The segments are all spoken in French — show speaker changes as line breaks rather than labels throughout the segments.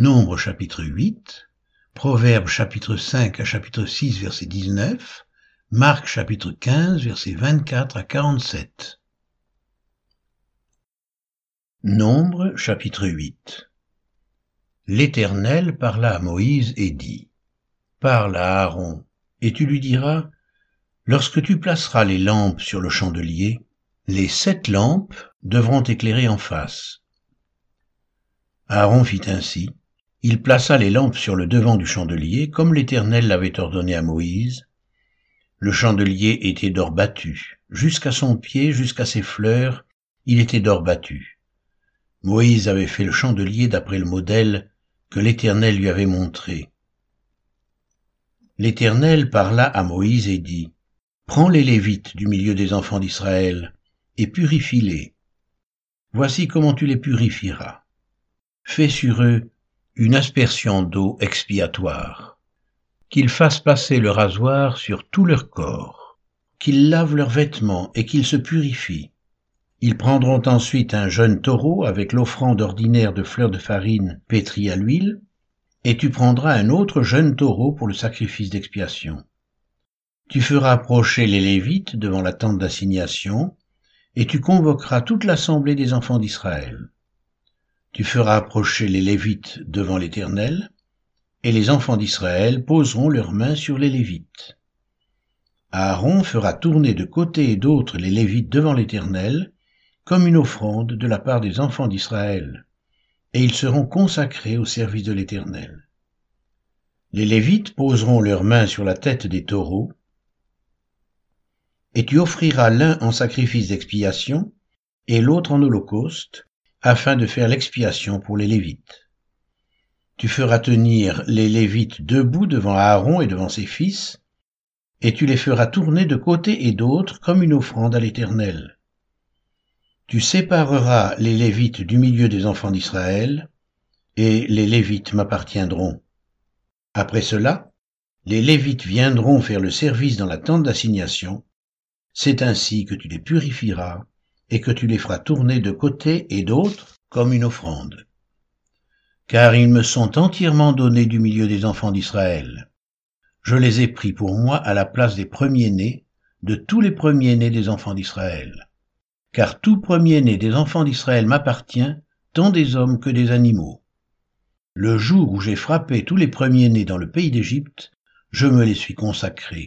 Nombre chapitre 8, Proverbe chapitre 5 à chapitre 6 verset 19, Marc chapitre 15 verset 24 à 47. Nombre chapitre 8 L'Éternel parla à Moïse et dit, Parle à Aaron, et tu lui diras, Lorsque tu placeras les lampes sur le chandelier, les sept lampes devront éclairer en face. Aaron fit ainsi. Il plaça les lampes sur le devant du chandelier, comme l'Éternel l'avait ordonné à Moïse. Le chandelier était d'or battu, jusqu'à son pied, jusqu'à ses fleurs, il était d'or battu. Moïse avait fait le chandelier d'après le modèle que l'Éternel lui avait montré. L'Éternel parla à Moïse et dit, Prends les Lévites du milieu des enfants d'Israël, et purifie-les. Voici comment tu les purifieras. Fais sur eux une aspersion d'eau expiatoire, qu'ils fassent passer le rasoir sur tout leur corps, qu'ils lavent leurs vêtements et qu'ils se purifient. Ils prendront ensuite un jeune taureau avec l'offrande ordinaire de fleurs de farine pétrie à l'huile, et tu prendras un autre jeune taureau pour le sacrifice d'expiation. Tu feras approcher les Lévites devant la tente d'assignation, et tu convoqueras toute l'assemblée des enfants d'Israël. Tu feras approcher les Lévites devant l'Éternel, et les enfants d'Israël poseront leurs mains sur les Lévites. Aaron fera tourner de côté et d'autre les Lévites devant l'Éternel, comme une offrande de la part des enfants d'Israël, et ils seront consacrés au service de l'Éternel. Les Lévites poseront leurs mains sur la tête des taureaux, et tu offriras l'un en sacrifice d'expiation et l'autre en holocauste, afin de faire l'expiation pour les Lévites. Tu feras tenir les Lévites debout devant Aaron et devant ses fils, et tu les feras tourner de côté et d'autre comme une offrande à l'Éternel. Tu sépareras les Lévites du milieu des enfants d'Israël, et les Lévites m'appartiendront. Après cela, les Lévites viendront faire le service dans la tente d'assignation. C'est ainsi que tu les purifieras et que tu les feras tourner de côté et d'autre comme une offrande. Car ils me sont entièrement donnés du milieu des enfants d'Israël. Je les ai pris pour moi à la place des premiers-nés, de tous les premiers-nés des enfants d'Israël car tout premier-né des enfants d'Israël m'appartient, tant des hommes que des animaux. Le jour où j'ai frappé tous les premiers-nés dans le pays d'Égypte, je me les suis consacrés.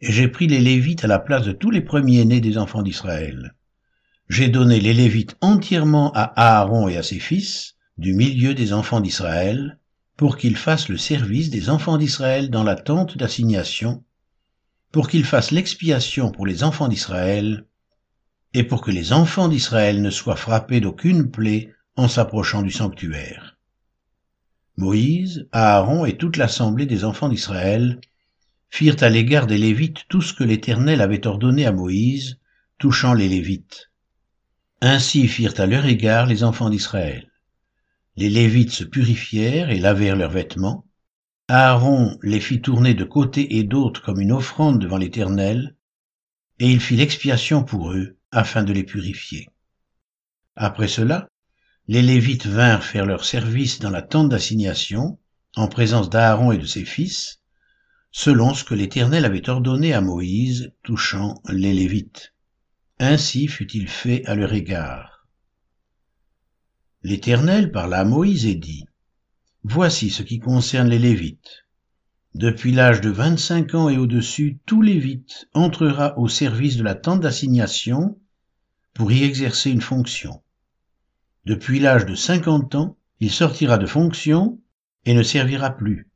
Et j'ai pris les Lévites à la place de tous les premiers-nés des enfants d'Israël. J'ai donné les Lévites entièrement à Aaron et à ses fils, du milieu des enfants d'Israël, pour qu'ils fassent le service des enfants d'Israël dans la tente d'assignation, pour qu'ils fassent l'expiation pour les enfants d'Israël, et pour que les enfants d'Israël ne soient frappés d'aucune plaie en s'approchant du sanctuaire. Moïse, Aaron et toute l'assemblée des enfants d'Israël firent à l'égard des Lévites tout ce que l'Éternel avait ordonné à Moïse, touchant les Lévites. Ainsi firent à leur égard les enfants d'Israël. Les Lévites se purifièrent et lavèrent leurs vêtements. Aaron les fit tourner de côté et d'autre comme une offrande devant l'Éternel, et il fit l'expiation pour eux, afin de les purifier. Après cela, les Lévites vinrent faire leur service dans la tente d'assignation, en présence d'Aaron et de ses fils, selon ce que l'Éternel avait ordonné à Moïse touchant les Lévites. Ainsi fut-il fait à leur égard. L'Éternel parla à Moïse et dit, Voici ce qui concerne les Lévites. Depuis l'âge de vingt-cinq ans et au-dessus, tout Lévite entrera au service de la tente d'assignation pour y exercer une fonction. Depuis l'âge de cinquante ans, il sortira de fonction et ne servira plus.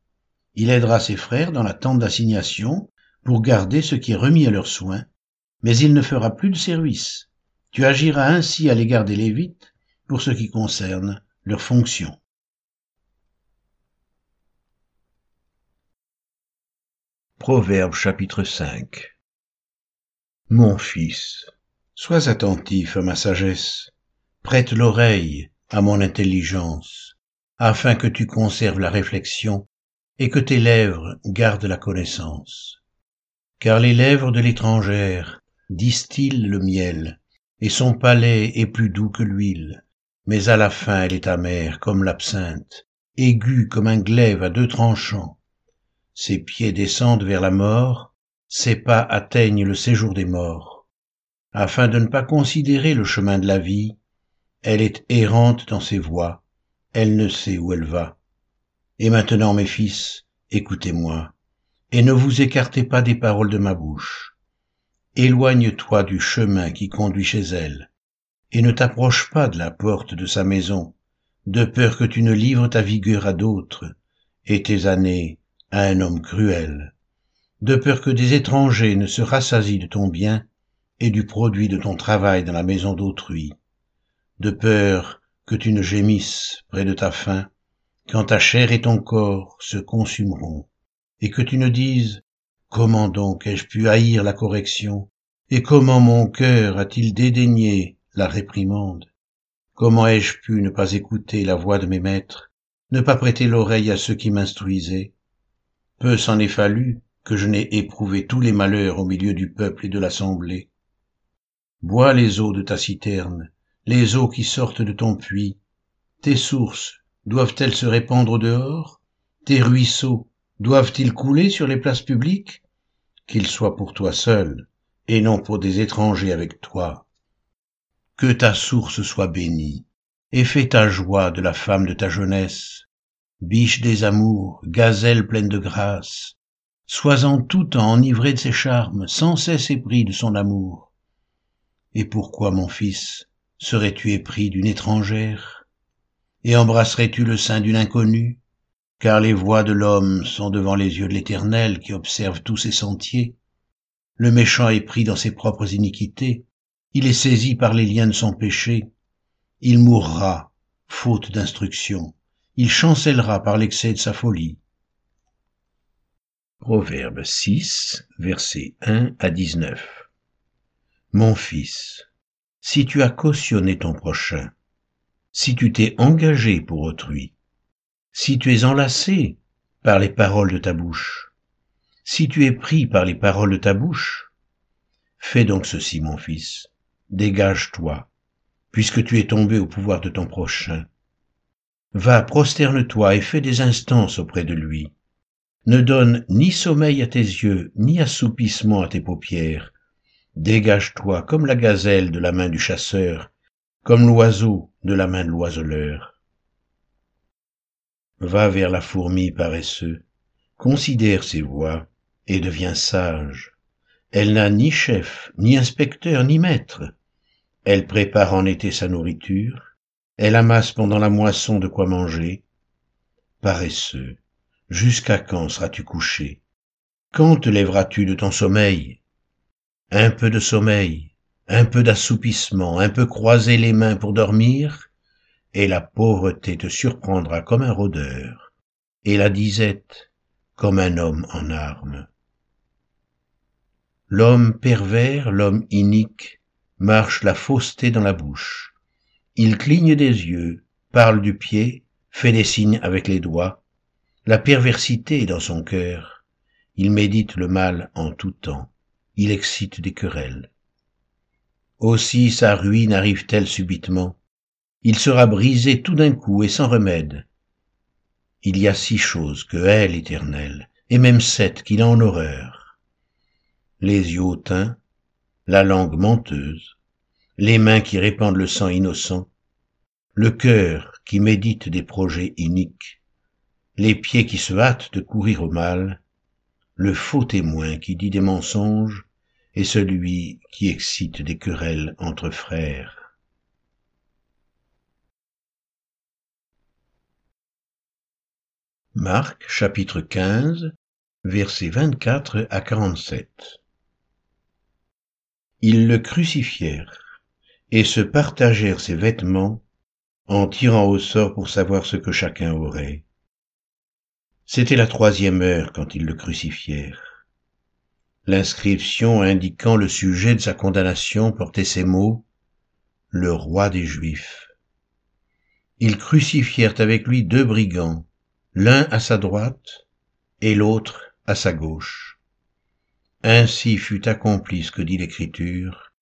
Il aidera ses frères dans la tente d'assignation pour garder ce qui est remis à leurs soins, mais il ne fera plus de service. Tu agiras ainsi à l'égard des Lévites pour ce qui concerne leur fonction. Proverbe chapitre 5 Mon fils, Sois attentif à ma sagesse, prête l'oreille à mon intelligence, afin que tu conserves la réflexion et que tes lèvres gardent la connaissance. Car les lèvres de l'étrangère distillent le miel, et son palais est plus doux que l'huile, mais à la fin elle est amère comme l'absinthe, aigu comme un glaive à deux tranchants. Ses pieds descendent vers la mort, ses pas atteignent le séjour des morts. Afin de ne pas considérer le chemin de la vie, elle est errante dans ses voies, elle ne sait où elle va. Et maintenant, mes fils, écoutez-moi, et ne vous écartez pas des paroles de ma bouche. Éloigne-toi du chemin qui conduit chez elle, et ne t'approche pas de la porte de sa maison, de peur que tu ne livres ta vigueur à d'autres, et tes années à un homme cruel, de peur que des étrangers ne se rassasient de ton bien et du produit de ton travail dans la maison d'autrui, de peur que tu ne gémisses près de ta faim, quand ta chair et ton corps se consumeront, et que tu ne dises Comment donc ai-je pu haïr la correction, et comment mon cœur a-t-il dédaigné la réprimande? Comment ai-je pu ne pas écouter la voix de mes maîtres, ne pas prêter l'oreille à ceux qui m'instruisaient? Peu s'en est fallu que je n'ai éprouvé tous les malheurs au milieu du peuple et de l'assemblée. Bois les eaux de ta citerne, les eaux qui sortent de ton puits. Tes sources doivent-elles se répandre dehors? Tes ruisseaux doivent-ils couler sur les places publiques? Qu'ils soient pour toi seul, et non pour des étrangers avec toi. Que ta source soit bénie, et fais ta joie de la femme de ta jeunesse, biche des amours, gazelle pleine de grâce, sois en tout temps enivré de ses charmes, sans cesse épris de son amour. Et pourquoi, mon fils, serais-tu épris d'une étrangère? Et embrasserais-tu le sein d'une inconnue? Car les voies de l'homme sont devant les yeux de l'Éternel qui observe tous ses sentiers. Le méchant est pris dans ses propres iniquités, il est saisi par les liens de son péché, il mourra, faute d'instruction, il chancellera par l'excès de sa folie. Proverbe 6, versets 1 à 19. Mon fils, si tu as cautionné ton prochain, si tu t'es engagé pour autrui, si tu es enlacé par les paroles de ta bouche, si tu es pris par les paroles de ta bouche, fais donc ceci, mon fils, dégage-toi, puisque tu es tombé au pouvoir de ton prochain. Va, prosterne-toi et fais des instances auprès de lui. Ne donne ni sommeil à tes yeux, ni assoupissement à tes paupières. Dégage-toi comme la gazelle de la main du chasseur, comme l'oiseau de la main de l'oiseleur. Va vers la fourmi paresseux, considère ses voies et deviens sage. Elle n'a ni chef, ni inspecteur, ni maître. Elle prépare en été sa nourriture, elle amasse pendant la moisson de quoi manger. Paresseux, jusqu'à quand seras-tu couché? Quand te lèveras-tu de ton sommeil? Un peu de sommeil, un peu d'assoupissement, un peu croiser les mains pour dormir, et la pauvreté te surprendra comme un rôdeur, et la disette comme un homme en armes. L'homme pervers, l'homme inique, marche la fausseté dans la bouche. Il cligne des yeux, parle du pied, fait des signes avec les doigts. La perversité est dans son cœur. Il médite le mal en tout temps. Il excite des querelles. Aussi sa ruine arrive-t-elle subitement. Il sera brisé tout d'un coup et sans remède. Il y a six choses que hait l'Éternel, et même sept qu'il a en horreur. Les yeux hautains, la langue menteuse, les mains qui répandent le sang innocent, le cœur qui médite des projets iniques, les pieds qui se hâtent de courir au mal, le faux témoin qui dit des mensonges et celui qui excite des querelles entre frères. Marc chapitre 15 versets 24 à 47 ils le crucifièrent et se partagèrent ses vêtements en tirant au sort pour savoir ce que chacun aurait. C'était la troisième heure quand ils le crucifièrent. L'inscription indiquant le sujet de sa condamnation portait ces mots Le roi des Juifs. Ils crucifièrent avec lui deux brigands, l'un à sa droite et l'autre à sa gauche. Ainsi fut accompli ce que dit l'Écriture,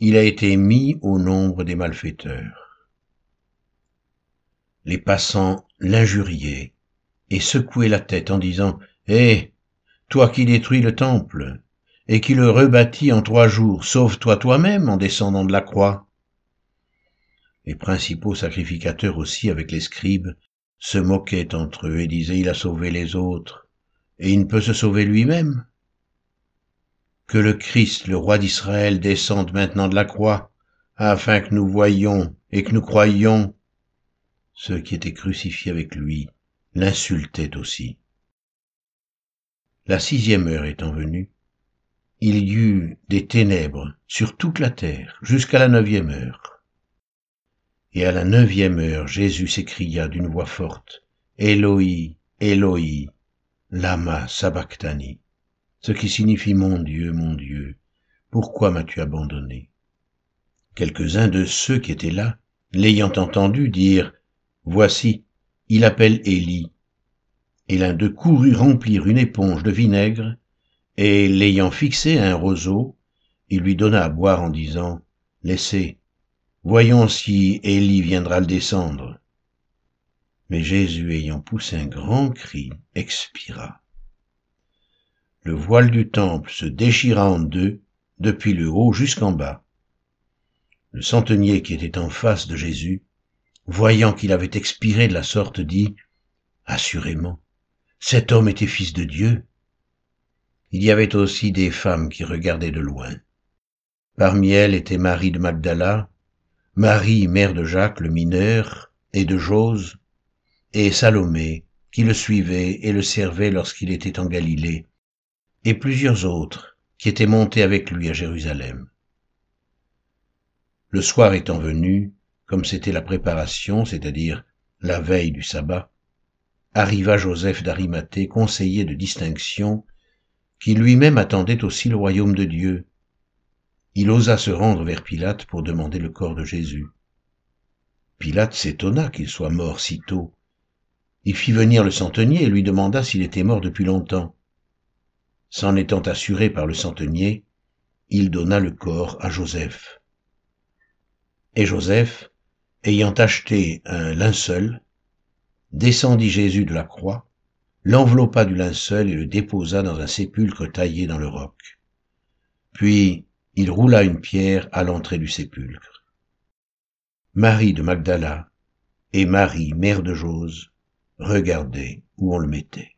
il a été mis au nombre des malfaiteurs. les passants l'injuriaient et secouaient la tête en disant hé toi qui détruis le temple et qui le rebâtis en trois jours sauve-toi toi-même en descendant de la croix les principaux sacrificateurs aussi avec les scribes se moquaient entre eux et disaient il a sauvé les autres et il ne peut se sauver lui-même que le Christ, le roi d'Israël, descende maintenant de la croix, afin que nous voyions et que nous croyions. Ceux qui étaient crucifiés avec lui l'insultaient aussi. La sixième heure étant venue, il y eut des ténèbres sur toute la terre jusqu'à la neuvième heure. Et à la neuvième heure, Jésus s'écria d'une voix forte, Eloi, Eloi, lama sabachthani ce qui signifie Mon Dieu, mon Dieu, pourquoi m'as-tu abandonné? Quelques-uns de ceux qui étaient là, l'ayant entendu, dire Voici, il appelle Élie. Et l'un d'eux courut remplir une éponge de vinaigre, et l'ayant fixé à un roseau, il lui donna à boire en disant Laissez, voyons si Élie viendra le descendre. Mais Jésus, ayant poussé un grand cri, expira le voile du temple se déchira en deux, depuis le haut jusqu'en bas. Le centenier qui était en face de Jésus, voyant qu'il avait expiré de la sorte, dit, Assurément, cet homme était fils de Dieu. Il y avait aussi des femmes qui regardaient de loin. Parmi elles était Marie de Magdala, Marie, mère de Jacques le mineur, et de Jose, et Salomé, qui le suivait et le servait lorsqu'il était en Galilée, et plusieurs autres qui étaient montés avec lui à Jérusalem. Le soir étant venu, comme c'était la préparation, c'est-à-dire la veille du sabbat, arriva Joseph d'Arimathée, conseiller de distinction, qui lui-même attendait aussi le royaume de Dieu. Il osa se rendre vers Pilate pour demander le corps de Jésus. Pilate s'étonna qu'il soit mort si tôt. Il fit venir le centenier et lui demanda s'il était mort depuis longtemps. S'en étant assuré par le centenier, il donna le corps à Joseph. Et Joseph, ayant acheté un linceul, descendit Jésus de la croix, l'enveloppa du linceul et le déposa dans un sépulcre taillé dans le roc. Puis il roula une pierre à l'entrée du sépulcre. Marie de Magdala et Marie, mère de Jose, regardaient où on le mettait.